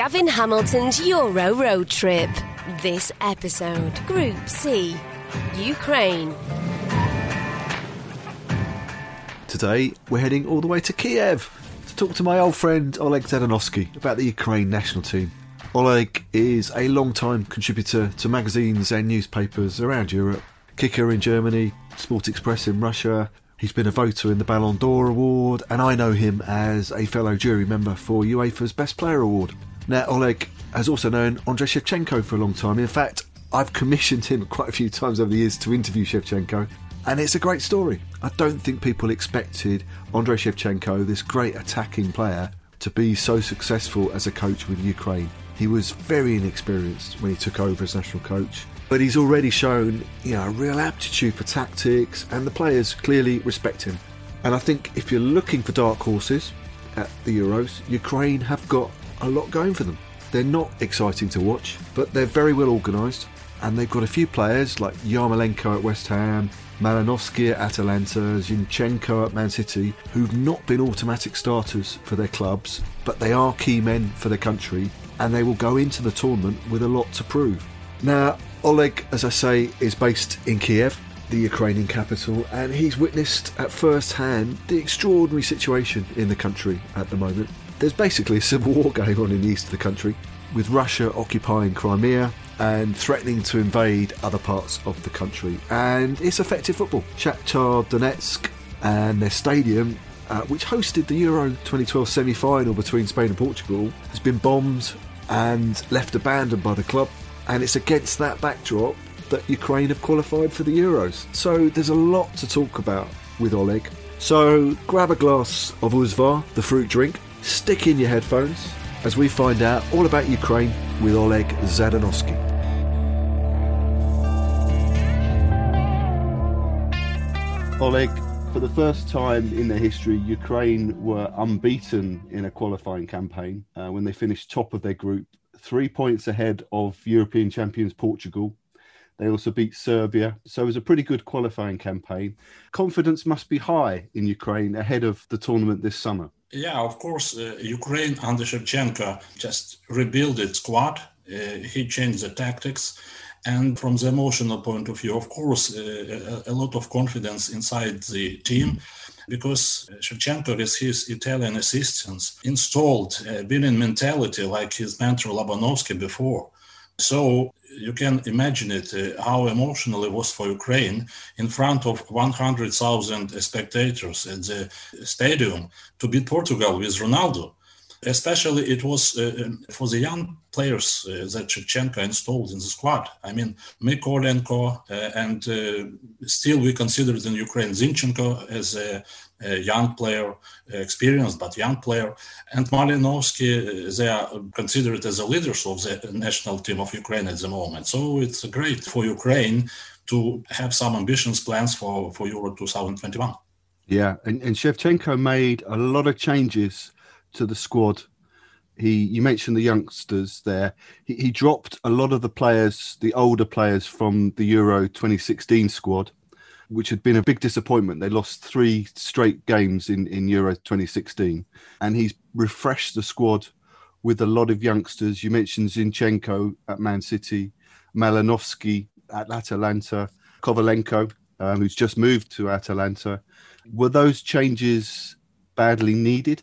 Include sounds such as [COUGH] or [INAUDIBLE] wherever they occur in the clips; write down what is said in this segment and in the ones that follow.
Gavin Hamilton's Euro Road Trip. This episode, Group C, Ukraine. Today, we're heading all the way to Kiev to talk to my old friend Oleg Zadernovsky about the Ukraine national team. Oleg is a long-time contributor to magazines and newspapers around Europe. Kicker in Germany, Sport Express in Russia, He's been a voter in the Ballon d'Or award, and I know him as a fellow jury member for UEFA's Best Player award. Now, Oleg has also known Andrei Shevchenko for a long time. In fact, I've commissioned him quite a few times over the years to interview Shevchenko, and it's a great story. I don't think people expected Andrei Shevchenko, this great attacking player, to be so successful as a coach with Ukraine. He was very inexperienced when he took over as national coach but he's already shown you know a real aptitude for tactics, and the players clearly respect him. And I think if you're looking for dark horses at the Euros, Ukraine have got a lot going for them. They're not exciting to watch, but they're very well organised, and they've got a few players like Yarmolenko at West Ham, Malinovsky at Atalanta, Zinchenko at Man City, who've not been automatic starters for their clubs, but they are key men for their country, and they will go into the tournament with a lot to prove. Now, Oleg, as I say, is based in Kiev, the Ukrainian capital, and he's witnessed at first hand the extraordinary situation in the country at the moment. There's basically a civil war going on in the east of the country, with Russia occupying Crimea and threatening to invade other parts of the country. And it's affected football. Shakhtar Donetsk and their stadium, uh, which hosted the Euro 2012 semi final between Spain and Portugal, has been bombed and left abandoned by the club and it's against that backdrop that Ukraine have qualified for the Euros. So there's a lot to talk about with Oleg. So grab a glass of Uzvar, the fruit drink, stick in your headphones as we find out all about Ukraine with Oleg Zadernovsky. Oleg, for the first time in their history, Ukraine were unbeaten in a qualifying campaign uh, when they finished top of their group three points ahead of European champions Portugal. They also beat Serbia. So it was a pretty good qualifying campaign. Confidence must be high in Ukraine ahead of the tournament this summer. Yeah, of course. Uh, Ukraine under Shevchenko just rebuilt its squad. Uh, he changed the tactics. And from the emotional point of view, of course, uh, a, lot of confidence inside the team because Shevchenko, with his Italian assistants, installed a winning mentality like his mentor Lobanovsky before. So you can imagine it uh, how emotional it was for Ukraine in front of 100,000 spectators at the stadium to beat Portugal with Ronaldo. Especially, it was uh, um, for the young players uh, that Shevchenko installed in the squad. I mean, Mykolenko, uh, and uh, still we consider in Ukraine Zinchenko as a, a, young player, experienced but young player, and Malinovsky. Uh, they are considered as the leaders of the national team of Ukraine at the moment. So it's great for Ukraine to have some ambitions plans for, for Euro 2021. Yeah, and, and Shevchenko made a lot of changes to the squad. He, you mentioned the youngsters there. He, he dropped a lot of the players, the older players from the Euro 2016 squad, which had been a big disappointment. They lost three straight games in, in Euro 2016, and he's refreshed the squad with a lot of youngsters. You mentioned Zinchenko at Man City, Malinovsky at Atalanta, Kovalenko, um, who's just moved to Atalanta. Were those changes badly needed?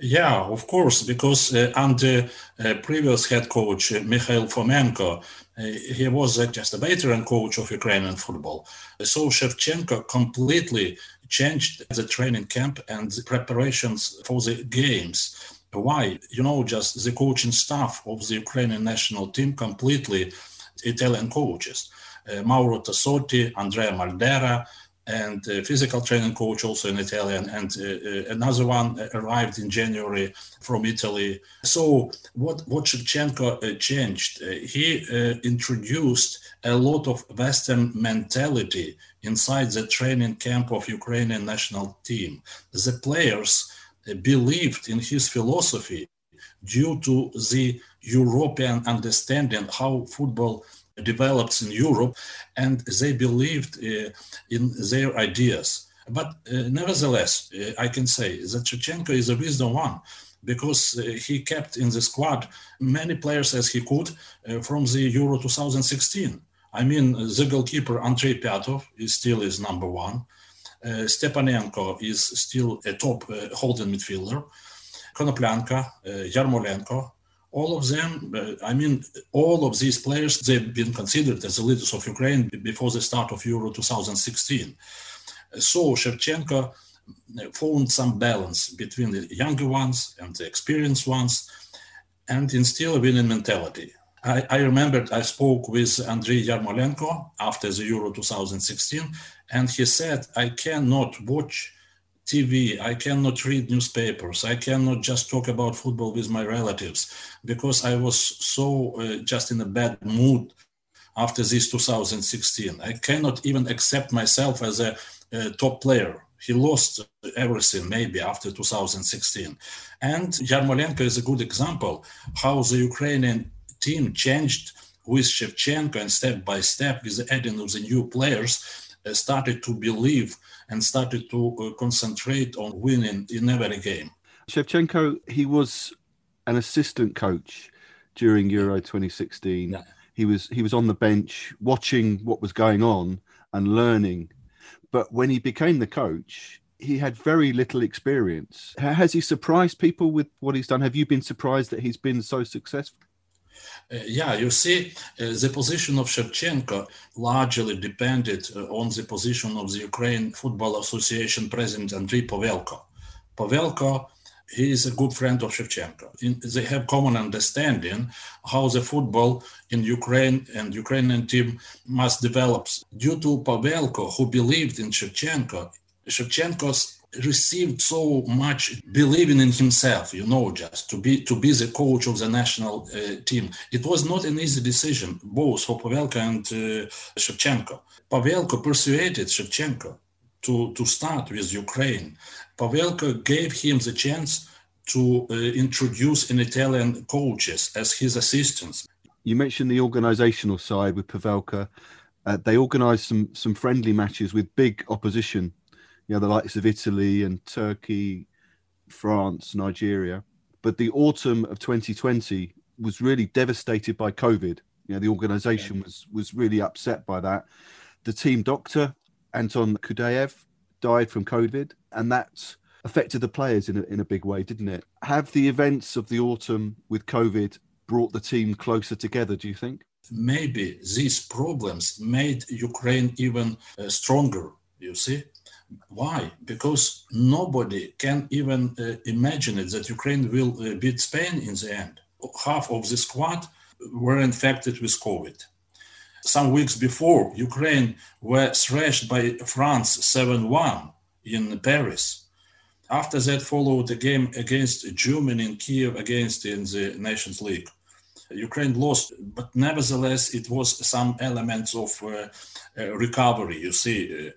Yeah, of course, because uh, under uh, previous head coach uh, Mikhail Fomenko, uh, he was uh, just a veteran coach of Ukrainian football. So Shevchenko completely changed the training camp and the preparations for the games. Why? You know, just the coaching staff of the Ukrainian national team completely Italian coaches. Uh, Mauro Tassotti, Andrea Maldera, and uh, physical training coach also in Italian, and uh, uh, another one arrived in January from Italy. So what what Shevchenko uh, changed? Uh, he uh, introduced a lot of Western mentality inside the training camp of Ukrainian national team. The players believed in his philosophy due to the European understanding how football developed in Europe, and they believed uh, in their ideas. But uh, nevertheless, uh, I can say that Shevchenko is a wisdom one because uh, he kept in the squad many players as he could uh, from the Euro 2016. I mean, the goalkeeper Andrei Pyatov is still is number one. Uh, Stepanenko is still a top holding midfielder. Konoplyanka, Yarmolenko, all of them, uh, I mean, all of these players, they've been considered as the leaders of Ukraine before the start of Euro 2016. So Shevchenko found some balance between the younger ones and the experienced ones and instill a winning mentality. I, I remembered I spoke with Andriy Yarmolenko after the Euro 2016, and he said, I cannot watch TV. I cannot read newspapers. I cannot just talk about football with my relatives because I was so uh, just in a bad mood after this 2016. I cannot even accept myself as a, a top player. He lost everything maybe after 2016. And Yarmolenko is a good example how the Ukrainian team changed with Shevchenko and step by step with the adding of the new players started to believe and started to uh, concentrate on winning in every game. Shevchenko, he was an assistant coach during Euro 2016. Yeah. He was he was on the bench watching what was going on and learning. But when he became the coach, he had very little experience. Has he surprised people with what he's done? Have you been surprised that he's been so successful? Uh, yeah, you see, uh, the position of Shevchenko largely depended uh, on the position of the Ukraine Football Association president Andriy Pavelko. Pavelko he is a good friend of Shevchenko. In, they have common understanding how the football in Ukraine and Ukrainian team must develop. Due to Pavelko, who believed in Shevchenko, Shevchenko's received so much believing in himself you know just to be to be the coach of the national uh, team. It was not an easy decision. Both for Pavelko and uh, shevchenko. Pavelko persuaded shevchenko to to start with ukraine. Pavelko gave him the chance to uh, introduce an italian coaches as his assistants. You mentioned the organizational side with Pavelko uh, they organized some some friendly matches with big opposition you know, the likes of Italy and Turkey, France, Nigeria. But the autumn of 2020 was really devastated by COVID. You know, the organization was was really upset by that. The team doctor, Anton Kudayev, died from COVID, and that affected the players in a, in a big way, didn't it? Have the events of the autumn with COVID brought the team closer together, do you think? Maybe these problems made Ukraine even uh, stronger, you see? Why? Because nobody can even uh, imagine it that Ukraine will uh, beat Spain in the end. Half of the squad were infected with COVID. Some weeks before, Ukraine were thrashed by France 7 1 in Paris. After that, followed a game against Germany in Kiev against in the Nations League. Ukraine lost, but nevertheless, it was some elements of uh, uh, recovery. You see, uh,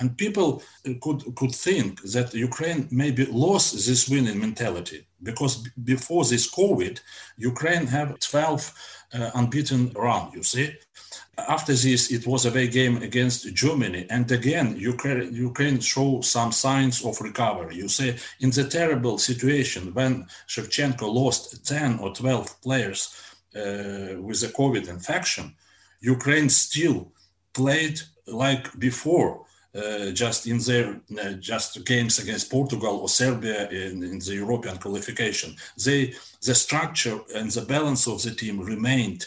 and people could could think that Ukraine maybe lost this winning mentality because before this COVID, Ukraine had 12 uh, unbeaten run. You see, after this, it was a away game against Germany, and again, Ukraine Ukraine show some signs of recovery. You see, in the terrible situation when Shevchenko lost 10 or 12 players uh, with a COVID infection, Ukraine still played like before uh, just in their uh, just games against Portugal or Serbia in, in, the European qualification. They the structure and the balance of the team remained.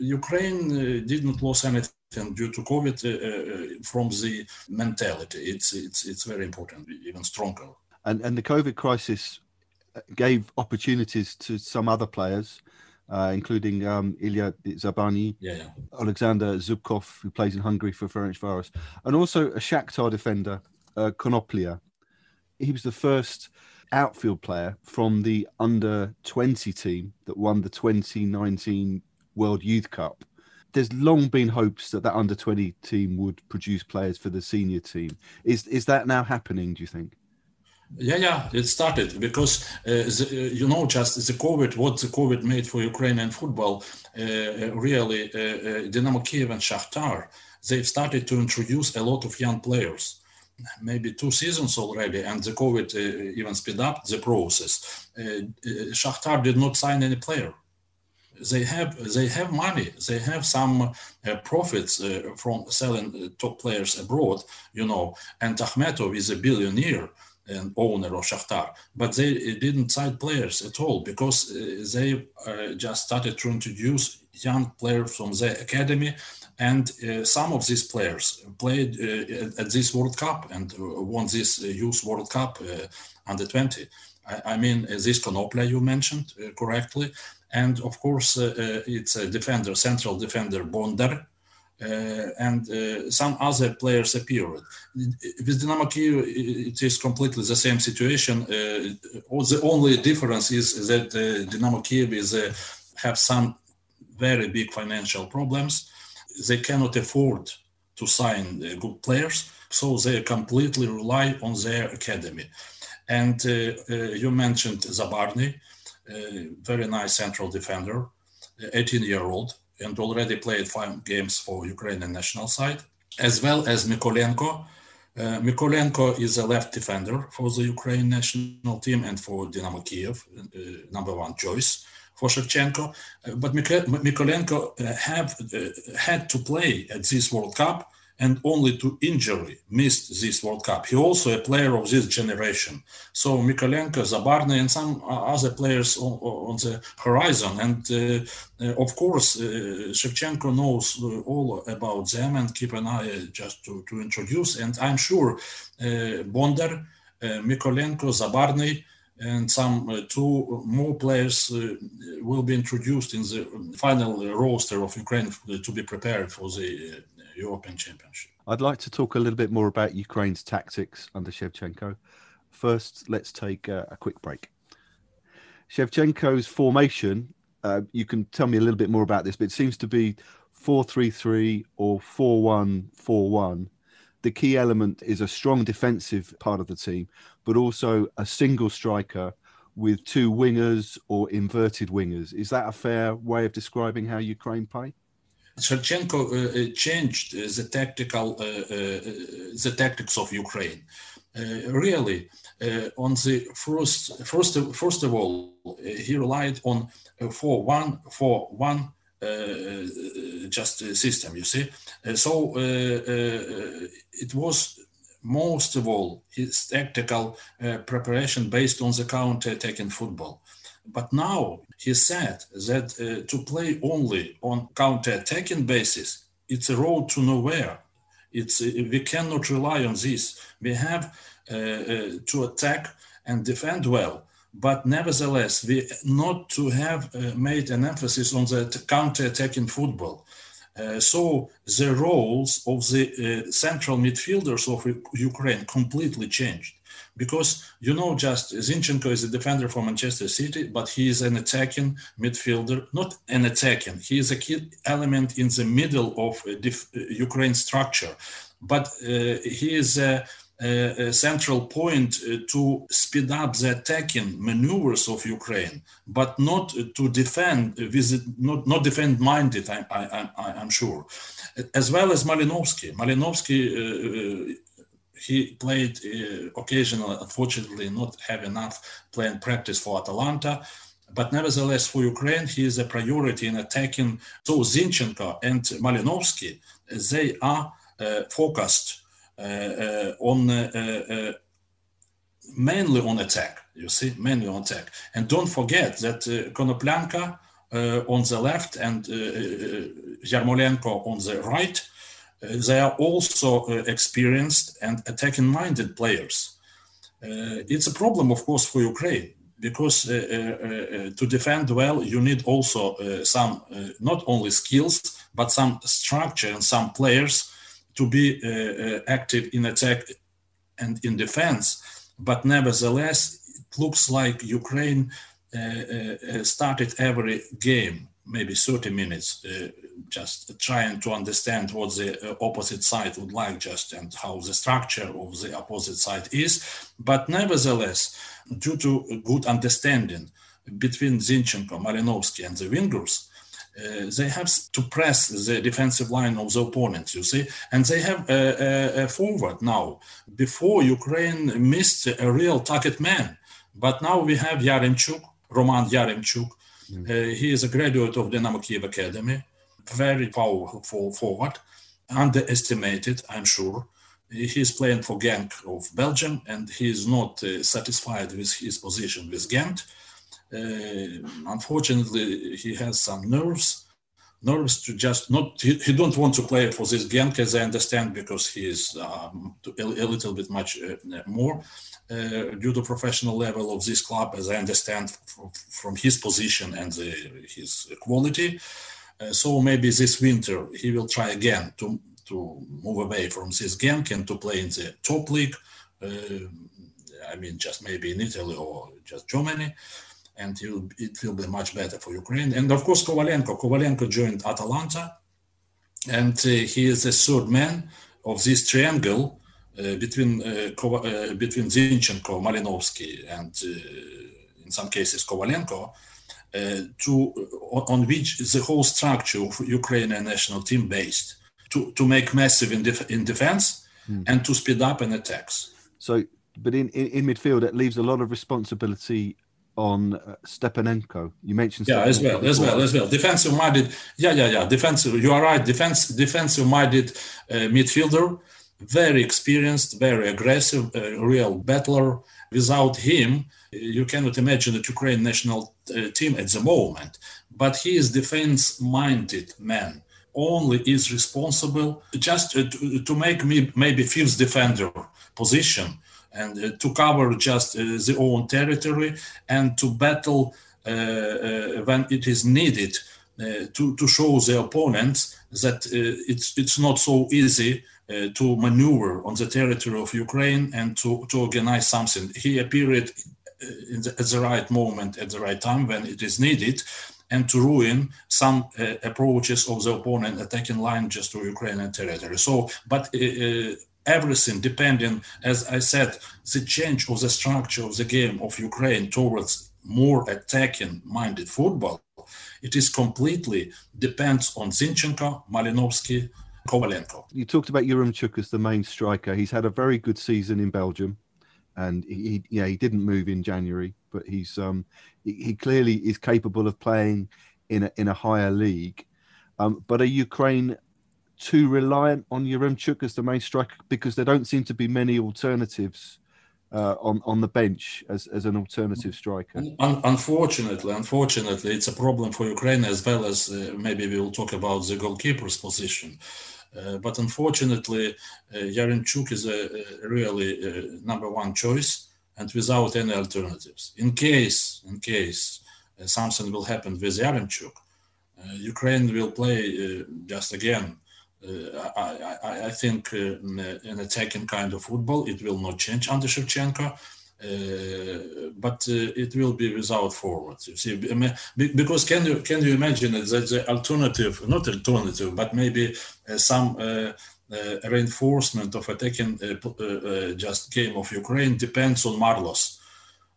Ukraine uh, didn't lose anything due to COVID uh, uh, from the mentality. It's it's it's very important, even stronger. And and the COVID crisis gave opportunities to some other players. Uh, including um, Ilya Zabarny, yeah, yeah. Alexander Zubkov, who plays in Hungary for Ferencváros, and also a Shakhtar defender, uh, Konoplia. He was the first outfield player from the under 20 team that won the 2019 World Youth Cup. There's long been hopes that that under 20 team would produce players for the senior team. Is is that now happening? Do you think? Yeah, yeah, it started because uh, the, uh, you know just the COVID, what the COVID made for Ukrainian football, uh, uh really, uh, uh, Dynamo Kiev and Shakhtar, they've started to introduce a lot of young players, maybe two seasons already, and the COVID even speed up the process. Shakhtar did not sign any player. They have they have money. They have some profits from selling top players abroad, you know. And Akhmetov is a billionaire and owner of Shakhtar, but they eh, didn't sign players at all because uh, they uh, just started to introduce young players from the academy, and some of these players played at this World Cup and won this Youth World Cup under 20. I, mean, this Konoplia you mentioned correctly, and of course it's a defender, central defender Bondar, Uh, and uh, some other players appeared. With Dynamo Kiev, it is completely the same situation. Uh, the only difference is that uh, Dynamo Kiev is uh, have some very big financial problems. They cannot afford to sign good players, so they completely rely on their academy. And you mentioned Zabarny, very nice central defender, 18 year old and already played five games for Ukrainian national side, as well as Mykolenko. Uh, Mykolenko is a left defender for the Ukraine national team and for Dynamo Kiev, uh, number one choice for Shevchenko. Uh, but Mykolenko uh, have uh, had to play at this World Cup and only to injury missed this World Cup. He also a player of this generation. So Mykolenko, Zabarny, and some other players on, on the horizon. And uh, uh, of course, uh, Shevchenko knows uh, all about them and keep an eye uh, just to, to introduce. And I'm sure uh, Bondar, Mykolenko, Zabarny, and some uh, two more players uh, will be introduced in the final roster of Ukraine to be prepared for the European Championship. I'd like to talk a little bit more about Ukraine's tactics under Shevchenko. First, let's take a, a quick break. Shevchenko's formation, uh, you can tell me a little bit more about this, but it seems to be 4 3 3 or 4 1 4 1. The key element is a strong defensive part of the team, but also a single striker with two wingers or inverted wingers. Is that a fair way of describing how Ukraine play? Shevchenko uh, uh, changed uh, the tactical uh, uh, uh, the tactics of Ukraine. really, on the first first first of all, he relied on four one four one just system. You see, so it was most of all his tactical uh, preparation based on the counter-attacking football. But now he said that uh, to play only on counter-attacking basis, it's a road to nowhere. It's uh, we cannot rely on this. We have uh, uh to attack and defend well, but nevertheless, we not to have uh, made an emphasis on the counter-attacking football. Uh, so the roles of the central midfielders of Ukraine completely changed because you know just Zinchenko is a defender for Manchester City, but he is an attacking midfielder, not an attacking. He is a key element in the middle of dif- Ukraine structure, but uh, he is a, a, a central point uh, to speed up the attacking maneuvers of Ukraine, but not to defend, visit, not not defend minded. I, I, I, I'm sure, as well as Malinovsky. Malinovsky uh, he played uh, occasionally, unfortunately, not have enough playing practice for Atalanta. But nevertheless, for Ukraine, he is a priority in attacking. So Zinchenko and Malinovsky, they are uh, focused uh, uh on uh, uh, mainly on attack. You see, mainly on attack. And don't forget that uh, on the left and Yarmolenko on the right they are also uh, experienced and attacking minded players. Uh, it's a problem, of course, for Ukraine because uh, uh, to defend well, you need also some not only skills but some structure and some players to be active in attack and in defense. But nevertheless, it looks like Ukraine started every game maybe 30 minutes uh, just trying to understand what the uh, opposite side would like just and how the structure of the opposite side is but nevertheless due to good understanding between zinchenko malinovsky and the wingers uh, they have to press the defensive line of the opponents, you see, and they have a, a, a, forward now. Before Ukraine missed a real target man, but now we have Yaremchuk, Roman Yaremchuk, Mm. Uh, he is a graduate of Dynamo Kiev Academy, very powerful forward, underestimated, I'm sure. He's playing for Genk of Belgium, and he is not uh, satisfied with his position with Ghent. Uh, unfortunately, he has some nerves nerves to just not he, he don't want to play for this Genk as I understand because he is um, a, a, little bit much uh, more uh, due to professional level of this club, as I understand from, from his position and the, his quality. Uh, so maybe this winter he will try again to to move away from this Genk and to play in the top league. Uh, I mean, just maybe in Italy or just Germany, and it will, it will be much better for Ukraine. And of course, Kovalenko. Kovalenko joined Atalanta, and uh, he is the third man of this triangle uh, between uh, between Zinchenko, Malinovsky, and in some cases Kovalenko, to on which the whole structure of Ukrainian national team based to, to make massive in, def- in defense mm. and to speed up in attacks. So, but in, in, in midfield, it leaves a lot of responsibility on uh, Stepanenko. You mentioned yeah, as well, before. as well, as well. Defensive minded, yeah, yeah, yeah. Defensive. You are right. Defense, defensive minded uh, midfielder very experienced, very aggressive, a real battler. Without him, you cannot imagine the Ukraine national uh, team at the moment. But he is defense-minded man. Only is responsible just to, to make me maybe fifth defender position and uh, to cover just uh, the own territory and to battle uh, uh, when it is needed uh, to, to show the opponents that it's it's not so easy uh, to maneuver on the territory of Ukraine and to, to organize something. He appeared uh, the, at the right moment, at the right time when it is needed, and to ruin some uh, approaches of the opponent attacking line just to Ukrainian territory. So, but uh, uh, everything depending, as I said, the change of the structure of the game of Ukraine towards more attacking minded football, it is completely depends on Zinchenko, Malinovsky, Kovalenko. You talked about Yaremchuk as the main striker. He's had a very good season in Belgium, and he, he yeah he didn't move in January, but he's um he, he clearly is capable of playing in a in a higher league. Um, but are Ukraine too reliant on Yaremchuk as the main striker because there don't seem to be many alternatives uh, on on the bench as, as an alternative striker. Unfortunately, unfortunately, it's a problem for Ukraine as well as uh, maybe we will talk about the goalkeeper's position. Uh, but unfortunately, uh, Yaremchuk is a, a really uh, number one choice and without any alternatives. In case, in case uh, something will happen with Yaremchuk, uh, Ukraine will play just again. I, I, I, think an attacking kind of football. It will not change under Shevchenko. Uh, but uh, it will be without forwards. You see, because can you can you imagine that the alternative, not alternative, but maybe uh, some reinforcement of attacking just game of Ukraine depends on Marlos.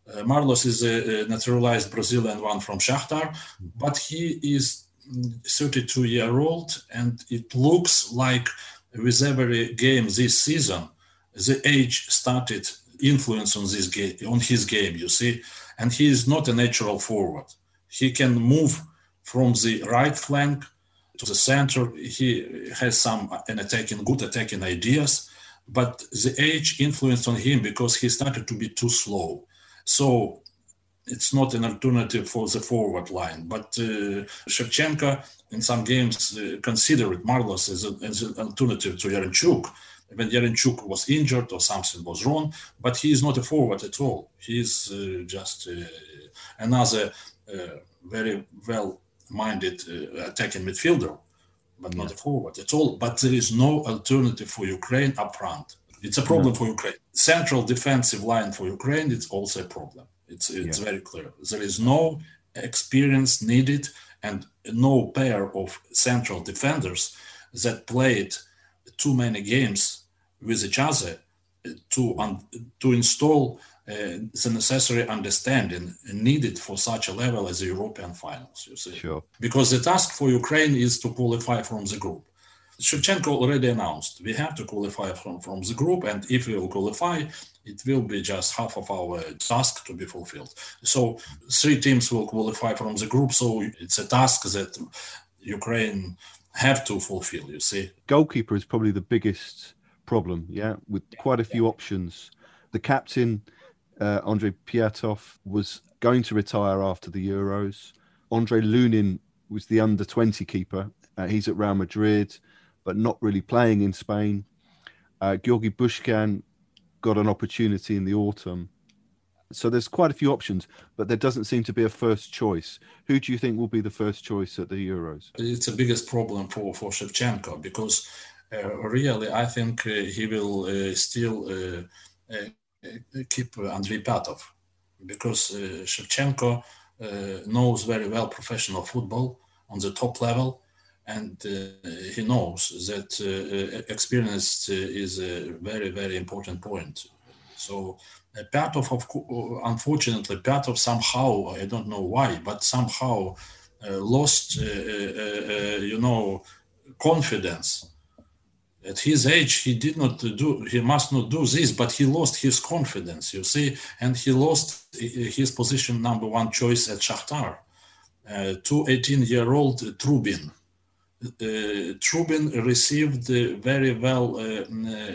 Uh, Marlos is a, a, naturalized Brazilian one from Shakhtar, but he is 32 year old, and it looks like with every game this season, the age started influence on this game, on his game. You see, and he is not a natural forward. He can move from the right flank to the center. He has some an attacking, good attacking ideas, but the age influenced on him because he started to be too slow. So it's not an alternative for the forward line. But uh, Shevchenko in some games uh, considered Marlos as, a, as, an alternative to Yaremchuk when Yaremchuk was injured or something was wrong, but he is not a forward at all. He is uh, just uh, another uh, very well-minded uh, attacking midfielder, but yeah. not a forward at all. But there is no alternative for Ukraine up front. It's a problem for Ukraine. Central defensive line for Ukraine, it's also a problem. It's it's yeah. very clear. There is no experience needed and no pair of central defenders that played too many games with each other to un- to install uh, the necessary understanding needed for such a level as the European finals. You see, sure. Because the task for Ukraine is to qualify from the group. Shevchenko already announced we have to qualify from, from the group, and if we will qualify, it will be just half of our task to be fulfilled. So three teams will qualify from the group. So it's a task that Ukraine have to fulfill. You see, goalkeeper is probably the biggest problem. Yeah, with quite a few options. The captain, uh, Andrei Pyatov, was going to retire after the Euros. Andre Lunin was the under 20 keeper. Uh, he's at Real Madrid, but not really playing in Spain. Uh, Georgi Bushchan got an opportunity in the autumn. So there's quite a few options, but there doesn't seem to be a first choice. Who do you think will be the first choice at the Euros? It's the biggest problem for, for Shevchenko because really I think uh, he will uh, still uh, uh, keep Andrei Pyatov because uh, Shevchenko knows very well professional football on the top level and uh, he knows that uh, experience uh, is a very very important point so uh, Pyatov, of unfortunately, Pyatov somehow, I don't know why, but somehow uh, lost, uh, you know, confidence. At his age, he did not do, he must not do this, but he lost his confidence, you see, and he lost his position number one choice at Shakhtar. Uh, to 18 year old Trubin uh, Trubin received uh, very well, uh,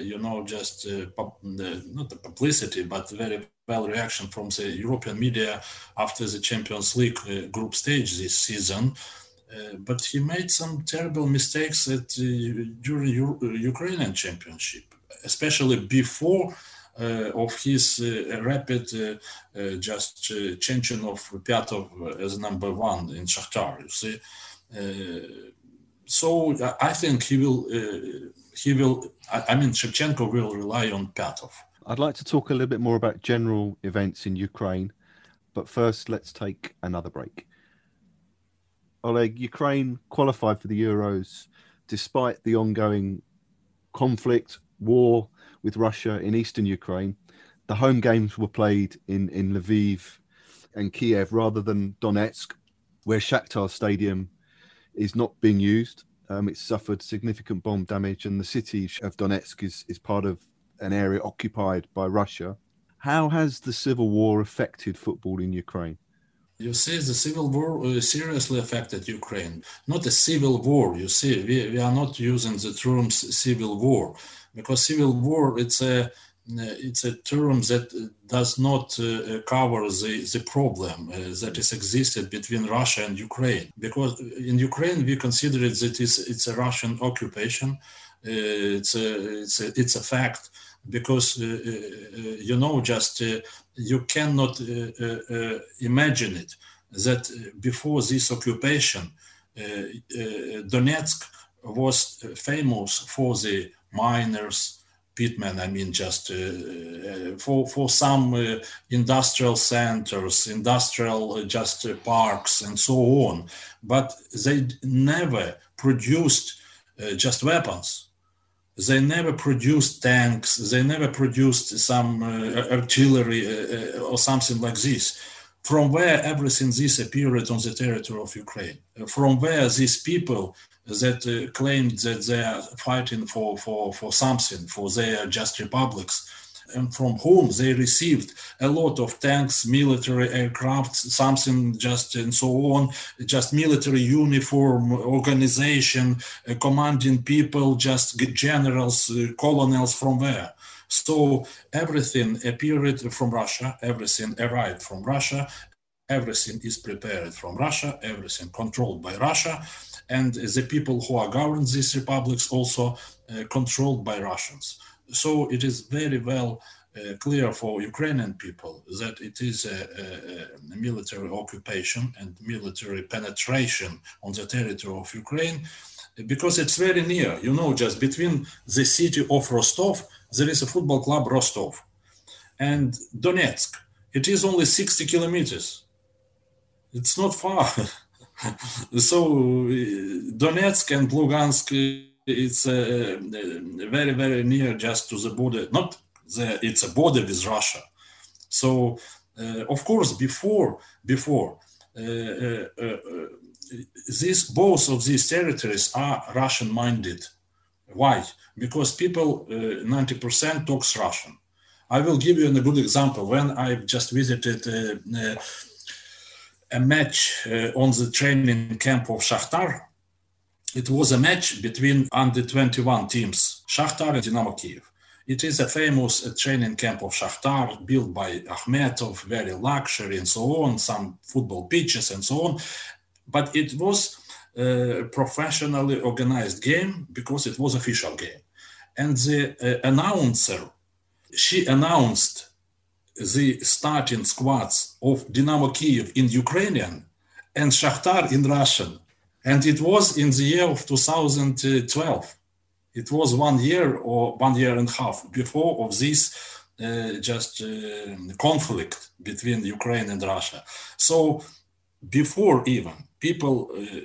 you know, just pub- not the publicity, but very well reaction from the European media after the Champions League group stage this season. Uh, but he made some terrible mistakes at, uh, during Euro- Ukrainian championship, especially before uh, of his rapid just changing of Pyatov as number one in Shakhtar. You see, so I think he will. Uh, he will. I, I, mean, Shevchenko will rely on Pyatov. I'd like to talk a little bit more about general events in Ukraine, but first, let's take another break. Oleg, Ukraine qualified for the Euros despite the ongoing conflict, war with Russia in eastern Ukraine. The home games were played in, in Lviv and Kiev rather than Donetsk, where Shakhtar Stadium is not being used. Um, it's suffered significant bomb damage, and the city of Donetsk is, is part of an area occupied by Russia. How has the civil war affected football in Ukraine? You see, the civil war uh, seriously affected Ukraine. Not a civil war, you see, we, we are not using the term civil war because civil war, it's a it's a term that does not uh, cover the, the problem uh, that is existed between Russia and Ukraine. Because in Ukraine, we consider it that it's, it's a Russian occupation. Uh, it's, a, it's, a, it's a fact because, uh, uh, you know, just uh, you cannot uh, uh, uh, imagine it that before this occupation, Donetsk was famous for the miners, pitmen, I mean, just uh, uh, for for some uh, industrial centers, industrial just parks, and so on. But they never produced just weapons. They never produced tanks. They never produced some uh, artillery uh, uh, or something like this from where everything this appeared on the territory of Ukraine, from where these people that uh, claimed that they are fighting for, for, for something, for their just republics, and from whom they received a lot of tanks, military aircraft, something just and so on, just military uniform, organization, uh, commanding people, just generals, uh, colonels from there. So everything appeared from Russia, everything arrived from Russia, everything is prepared from Russia, everything controlled by Russia, and the people who are governed these republics also uh, controlled by Russians. So it is very well uh, clear for Ukrainian people that it is a, a, a, military occupation and military penetration on the territory of Ukraine because it's very near. You know, just between the city of Rostov, there is a football club Rostov and Donetsk. It is only 60 kilometers. It's not far. [LAUGHS] so Donetsk and Lugansk, it's uh, very, very near just to the border. Not the, it's a border with Russia. So, uh, of course, before before uh, uh, uh these both of these territories are Russian-minded. Why? Because people 90% uh, talks Russian. I will give you a good example. When I just visited uh, a match on the training camp of Shakhtar, it was a match between under 21 teams, Shakhtar and Dynamo Kiev. It is a famous uh, training camp of Shakhtar built by Akhmetov, very luxury and so on, some football pitches and so on. But it was a professionally organized game because it was official game. And the uh, announcer, she announced the starting squads of Dynamo Kiev in Ukrainian and Shakhtar in Russian. And it was in the year of 2012 it was one year or one year and a half before of this uh, just uh, conflict between Ukraine and Russia. So before even people uh,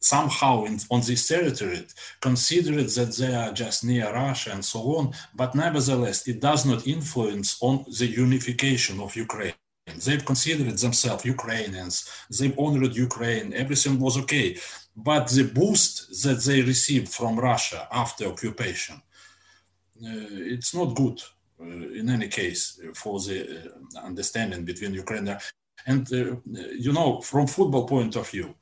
somehow in, on this territory considered that they are just near Russia and so on, but nevertheless it does not influence on the unification of Ukraine. They've considered themselves Ukrainians. They've honored Ukraine. Everything was okay but the boost that they received from Russia after occupation, uh, it's not good uh, in any case for the uh, understanding between Ukraine and you know from football point of view.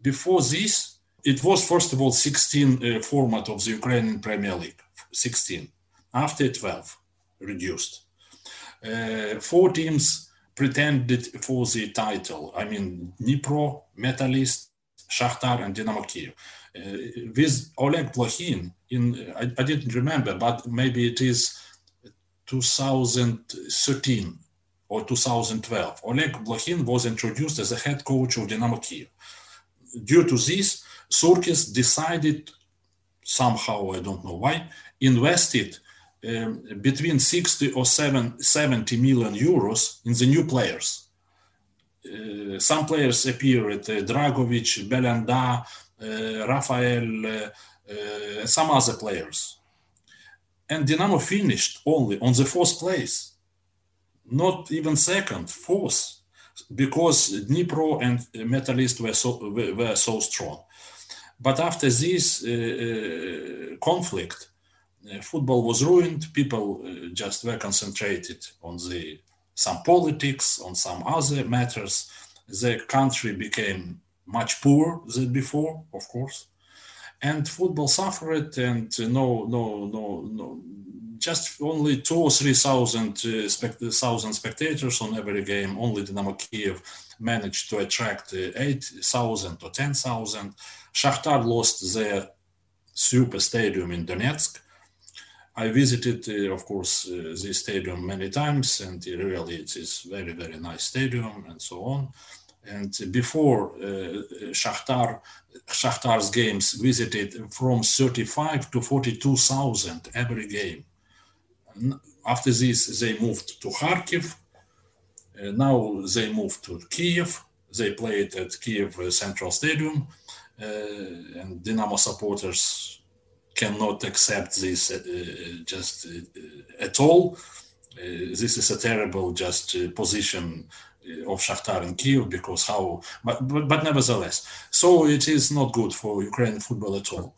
Before this, it was first of all 16 format of the Ukrainian Premier League, 16. After 12, reduced. four teams pretended for the title. I mean, Dnipro, Metalist, Shakhtar and Dynamo Kiev. Uh, with Oleg Blokhin, in I, I, didn't remember, but maybe it is 2013 or 2012. Oleg Blokhin was introduced as a head coach of Dynamo Kiev. Due to this, Surkis decided somehow, I don't know why, invested um, between 60 or 7, 70 million euros in the new players uh, some players appeared uh, Dragovic, Belhanda, uh, Rafael, some other players. And Dynamo finished only on the fourth place, not even second, fourth, because Dnipro and Metalist were so, were so strong. But after this uh, conflict, uh, football was ruined. People uh, just were concentrated on the some politics, on some other matters. The country became much poorer than before, of course, and football suffered. And no, no, no, no, just only two or three thousand uh, spect- thousand spectators on every game. Only Dynamo Kiev managed to attract uh, eight thousand or ten thousand. Shakhtar lost their super stadium in Donetsk I visited, uh, of course, uh, this stadium many times, and really it is very, very nice stadium and so on. And before uh, Shakhtar, Shakhtar's games visited from 35 to 42,000 every game. After this, they moved to Kharkiv. Uh, now they moved to Kiev. They played at Kiev Central Stadium, uh, and Dynamo supporters cannot accept this uh, just uh, at all. Uh, this is a terrible just position of Shakhtar in Kiev because how, but, but, but nevertheless, so it is not good for Ukrainian football at all.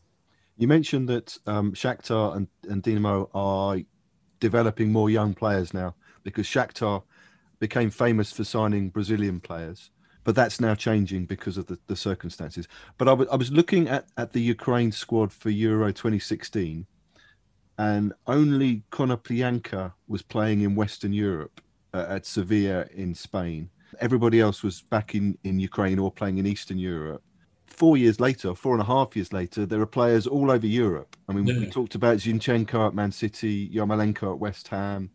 You mentioned that um, Shakhtar and, and Dinamo are developing more young players now because Shakhtar became famous for signing Brazilian players but that's now changing because of the, the circumstances. But I, w- I was looking at, at the Ukraine squad for Euro 2016, and only Konoplyanka was playing in Western Europe uh, at Sevilla in Spain. Everybody else was back in, in Ukraine or playing in Eastern Europe. Four years later, four and a half years later, there are players all over Europe. I mean, yeah. we talked about Zinchenko at Man City, Yarmolenko at West Ham,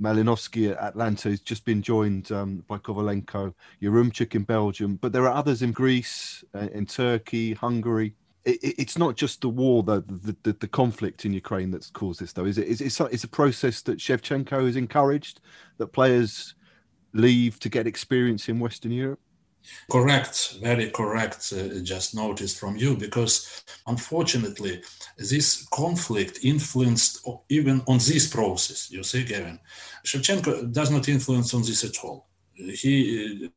Malinovsky at Atalanta, has just been joined um, by Kovalenko, Yaremchuk in Belgium, but there are others in Greece, uh, in Turkey, Hungary. It, it's not just the war, the, the, the, the, conflict in Ukraine that's caused this, though, is it? Is it's, it's a process that Shevchenko has encouraged, that players leave to get experience in Western Europe? Correct, very correct. Uh, just noticed from you because unfortunately, this conflict influenced even on this process. You see, Gavin, Shevchenko does not influence on this at all. He, uh,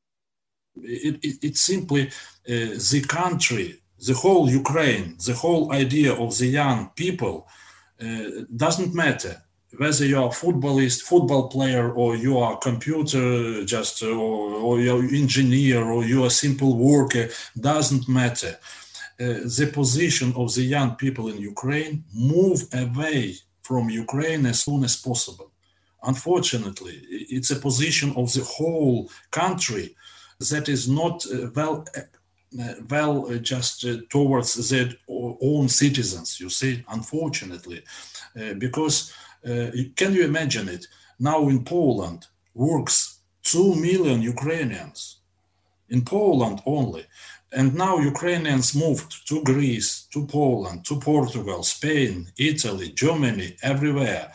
it, it, it simply uh, the country, the whole Ukraine, the whole idea of the young people uh, doesn't matter whether you're a footballist, football player, or you are a computer just, or, or you're engineer, or you're a simple worker, doesn't matter. Uh, the position of the young people in Ukraine move away from Ukraine as soon as possible. Unfortunately, it's a position of the whole country that is not uh, well uh, well uh, just uh, towards their own citizens you see unfortunately uh, because uh, Uh, can you imagine it? Now in Poland works 2 million Ukrainians, in Poland only. And now Ukrainians moved to Greece, to Poland, to Portugal, Spain, Italy, Germany, everywhere.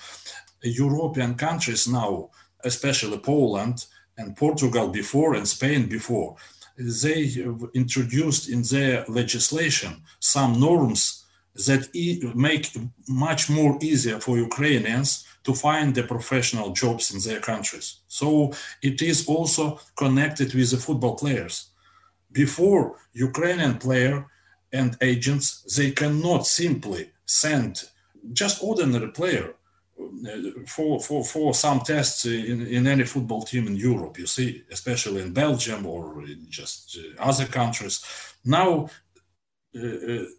European countries now, especially Poland and Portugal before and Spain before, they introduced in their legislation some norms that make much more easier for Ukrainians to find the professional jobs in their countries. So it is also connected with the football players. Before Ukrainian player and agents, they cannot simply send just ordinary player uh, for, for, for some tests in, in any football team in Europe, you see, especially in Belgium or in just uh, other countries. Now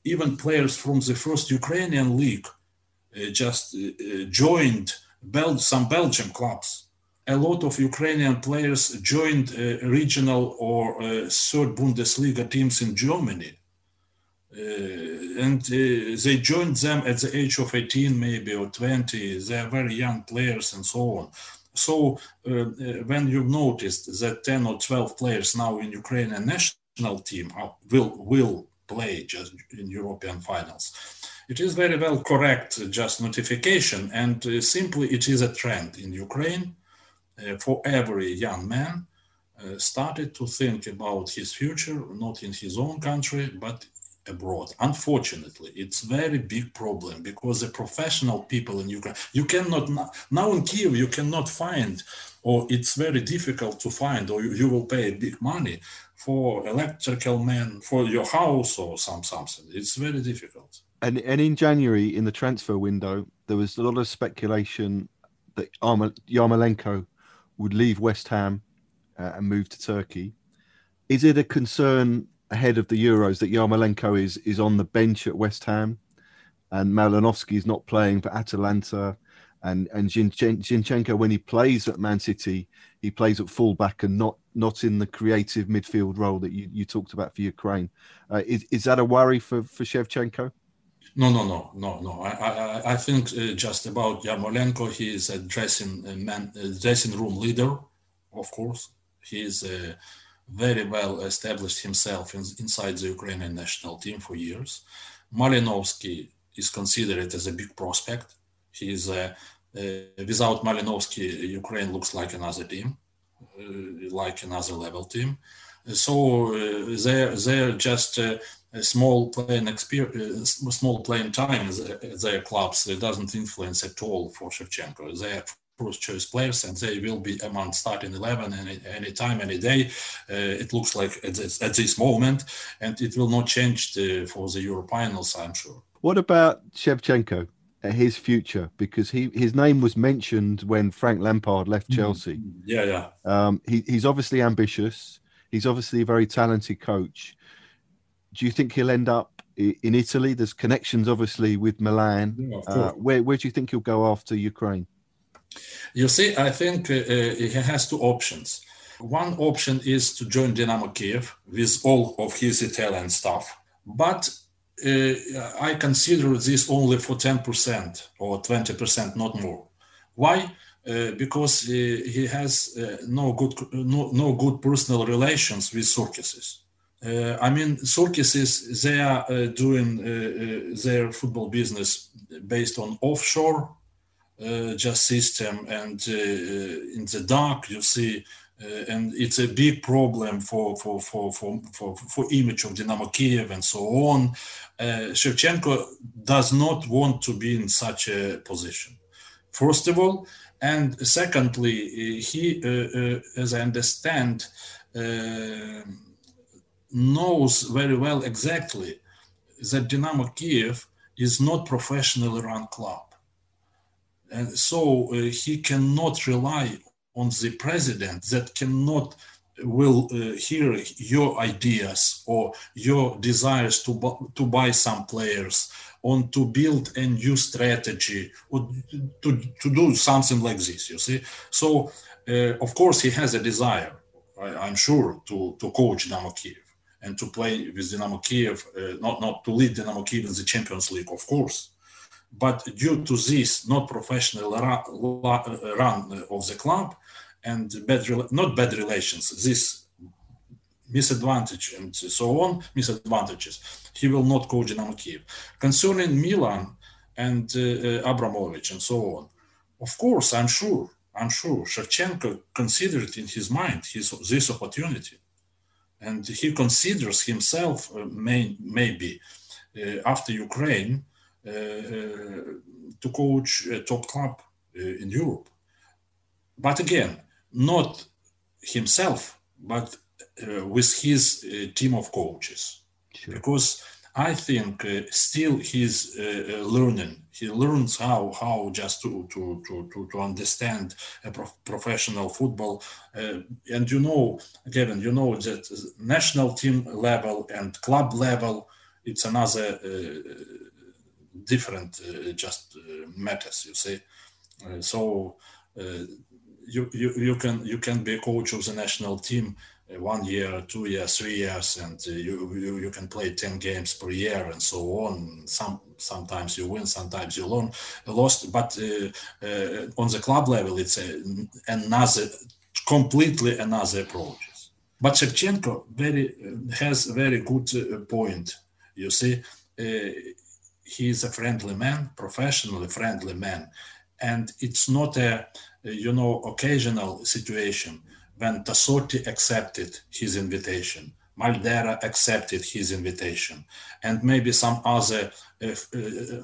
even players from the first Ukrainian league uh, just joined Bel- some Belgian clubs. A lot of Ukrainian players joined regional or third Bundesliga teams in Germany. Uh, and uh, they joined them at the age of 18 maybe or 20 they are very young players and so on so uh, when you noticed that 10 or 12 players now in ukrainian national team are, will will play just in European finals. It is very well correct, just notification, and uh, simply it is a trend in Ukraine uh, for every young man uh, started to think about his future, not in his own country, but abroad. Unfortunately, it's very big problem because the professional people in Ukraine, you cannot now in Kiev, you cannot find, or it's very difficult to find, or you, you will pay big money for electrical man for your house or some something. It's very difficult. And and in January in the transfer window, there was a lot of speculation that Yarmolenko would leave West Ham uh, and move to Turkey. Is it a concern ahead of the Euros that Yarmolenko is is on the bench at West Ham and Malinovsky is not playing for Atalanta and and Zinchenko when he plays at Man City he plays at fullback and not not in the creative midfield role that you, you talked about for Ukraine. Uh, is, is that a worry for, for Shevchenko? No, no, no, no, no. I, I, I think uh, just about Yarmolenko, he is a dressing a man, a dressing room leader, of course. He is uh, very well established himself in, inside the Ukrainian national team for years. Malinovsky is considered as a big prospect. He uh, uh, without Malinovsky, Ukraine looks like another team. Uh, like another level team. So they're they're just a small playing experience, small playing time at their clubs. It doesn't influence at all for Shevchenko. They are first choice players and they will be among starting 11 any, any time, any day. Uh, it looks like at this, at this, moment, and it will not change the, for the Euro finals, I'm sure. What about Shevchenko? His future because he his name was mentioned when Frank Lampard left mm-hmm. Chelsea. Yeah, yeah. Um, he, he's obviously ambitious. He's obviously a very talented coach. Do you think he'll end up in Italy? There's connections, obviously, with Milan. Yeah, uh, where where do you think he'll go after Ukraine? You see, I think uh, uh he has two options. One option is to join Dynamo Kiev with all of his Italian staff, but I consider this only for 10% or 20%, not more. Why? Uh, because uh, he has uh, no good no, no good personal relations with Surkisis. Uh, I mean, Surkisis they are uh, doing their football business based on offshore just system, and in the dark you see uh, and it's a big problem for for for for for, for image of Dynamo Kiev and so on. Uh, Shevchenko does not want to be in such a position. First of all, and secondly, he, uh, uh as I understand, uh, knows very well exactly that Dynamo Kiev is not professionally run club. And so uh, he cannot rely on the president that cannot will uh, hear your ideas or your desires to, bu- to buy some players on to build a new strategy or to, to do something like this you see? So uh, of course he has a desire I, am sure to, to coach Dynamo Kiev and to play with Dynamo Kiev uh, not, not to lead Dynamo Kiev in the Champions League of course but due to this not professional run of the club and bad not bad relations this misadvantage and so on misadvantages he will not coach Dynamo Kiev concerning Milan and uh, uh, Abramovich and so on of course I'm sure I'm sure Shevchenko considered in his mind his this opportunity. And he considers himself uh, may, maybe uh, after Ukraine to coach a top club in Europe but again not himself, but uh, with his uh, team of coaches. Sure. Because I think uh, still he's uh, uh, learning. He learns how how just to to to to, to understand a prof- professional football. Uh, and you know, Kevin, you know that national team level and club level, it's another different just matters. You see, so you, you, you can you can be a coach of the national team uh, one year, two years, three years, and uh, you, you you can play ten games per year and so on. Some sometimes you win, sometimes you learn lost. But uh, uh, on the club level, it's a, another completely another approach. But Shevchenko very has very good uh, point. You see, uh, he is a friendly man, professionally friendly man, and it's not a you know, occasional situation when Tassotti accepted his invitation, Maldera accepted his invitation, and maybe some other uh, uh,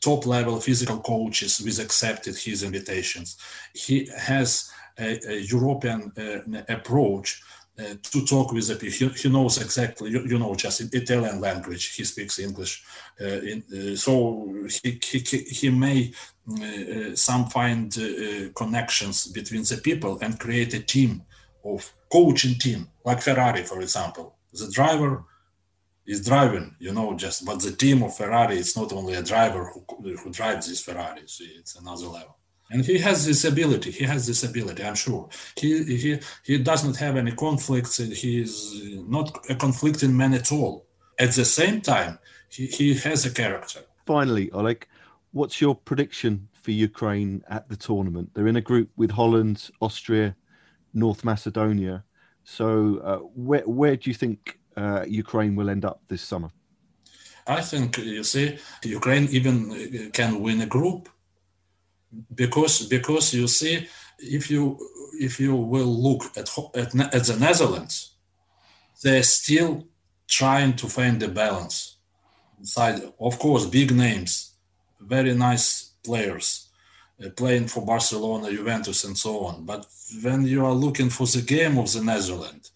top level physical coaches with accepted his invitations. He has a, a European uh, approach uh, to talk with the people. He, he knows exactly, you, you, know, just Italian language. He speaks English, uh, in, uh, so he, he, he may uh, some find uh, connections between the people and create a team of coaching team, like Ferrari, for example. The driver is driving, you know, just but the team of Ferrari is not only a driver who, who drives this Ferrari. It's another level and he has this ability he has this ability i'm sure. He he he does not have any conflicts he is not a conflicting man at all. At the same time he, he has a character. Finally oleg what's your prediction for ukraine at the tournament? They're in a group with holland austria north macedonia. So uh, where, where do you think uh, ukraine will end up this summer? I think you see ukraine even can win a group because because you see if you if you will look at at, at the Netherlands, they're still trying to find the balance. Inside, of course, big names, very nice players, uh, playing for Barcelona, Juventus, and so on. But when you are looking for the game of the Netherlands,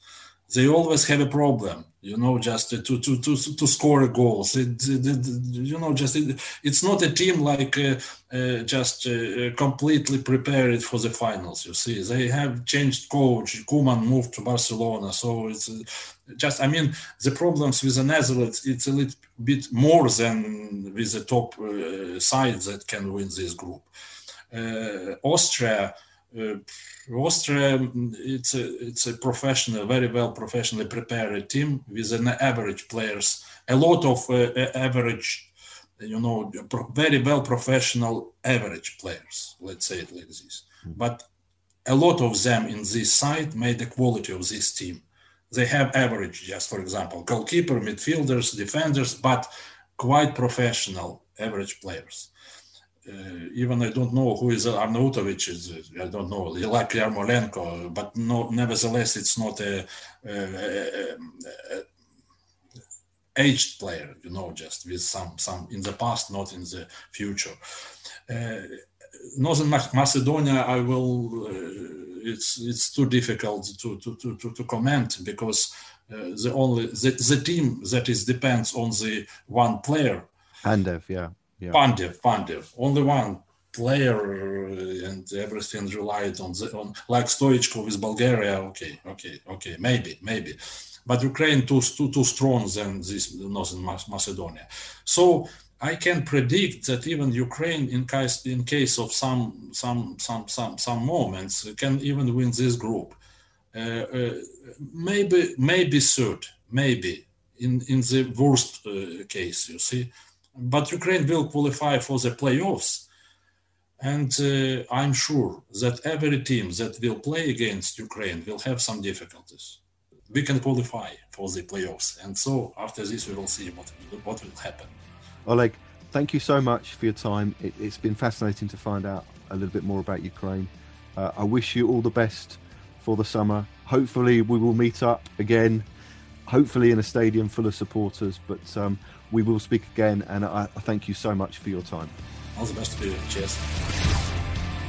they always have a problem you know just to to to to score goals. It, it, it, you know just it's not a team like uh, uh, just uh, completely prepared for the finals you see. They have changed coach Koeman moved to Barcelona so it's uh, just I mean the problems with the Netherlands it's a little bit more than with the top uh, sides that can win this group. Uh, Austria uh, Austria, it's a it's a professional, very well professionally prepared team with an average players, a lot of uh, average, you know, very well professional average players. Let's say it like this. Mm-hmm. But a lot of them in this side made the quality of this team. They have average, just for example, goalkeeper, midfielders, defenders, but quite professional average players uh, even I don't know who is Arnautovic is. I don't know. Like Yarmolenko, but no, nevertheless, it's not a, a, a, a, aged player. You know, just with some some in the past, not in the future. Uh, Northern Macedonia, I will. Uh, it's it's too difficult to to to to, comment because uh, the only the, the team that is depends on the one player. Pandev, yeah yeah. Pandev, Pandev, only one player and everything relied on the on like Stoichkov with Bulgaria. Okay, okay, okay, maybe, maybe, but Ukraine too too too strong than this Northern Macedonia. So I can predict that even Ukraine, in case in case of some some some some some moments, can even win this group. Uh, uh, maybe maybe third, maybe in in the worst uh, case, you see but Ukraine will qualify for the playoffs. And uh, I'm sure that every team that will play against Ukraine will have some difficulties. We can qualify for the playoffs. And so after this, we will see what, what will happen. Oleg, thank you so much for your time. It, has been fascinating to find out a little bit more about Ukraine. Uh, I wish you all the best for the summer. Hopefully, we will meet up again, hopefully in a stadium full of supporters. But um, we will speak again, and I, I thank you so much for your time. All the best to you. Cheers.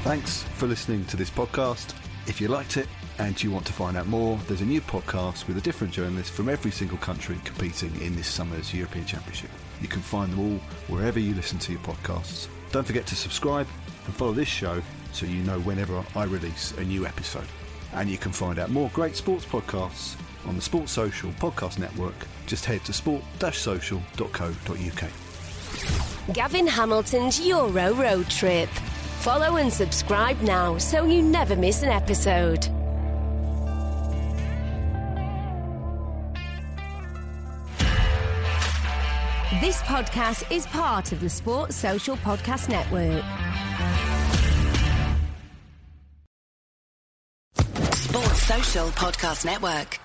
Thanks for listening to this podcast. If you liked it and you want to find out more, there's a new podcast with a different journalist from every single country competing in this summer's European Championship. You can find them all wherever you listen to your podcasts. Don't forget to subscribe and follow this show so you know whenever I release a new episode. And you can find out more great sports podcasts on the Sports Social Podcast Network. Just head to sport-social.co.uk. Gavin Hamilton's Euro Road Trip. Follow and subscribe now so you never miss an episode. This podcast is part of the Sports Social Podcast Network. Sports Social Podcast Network.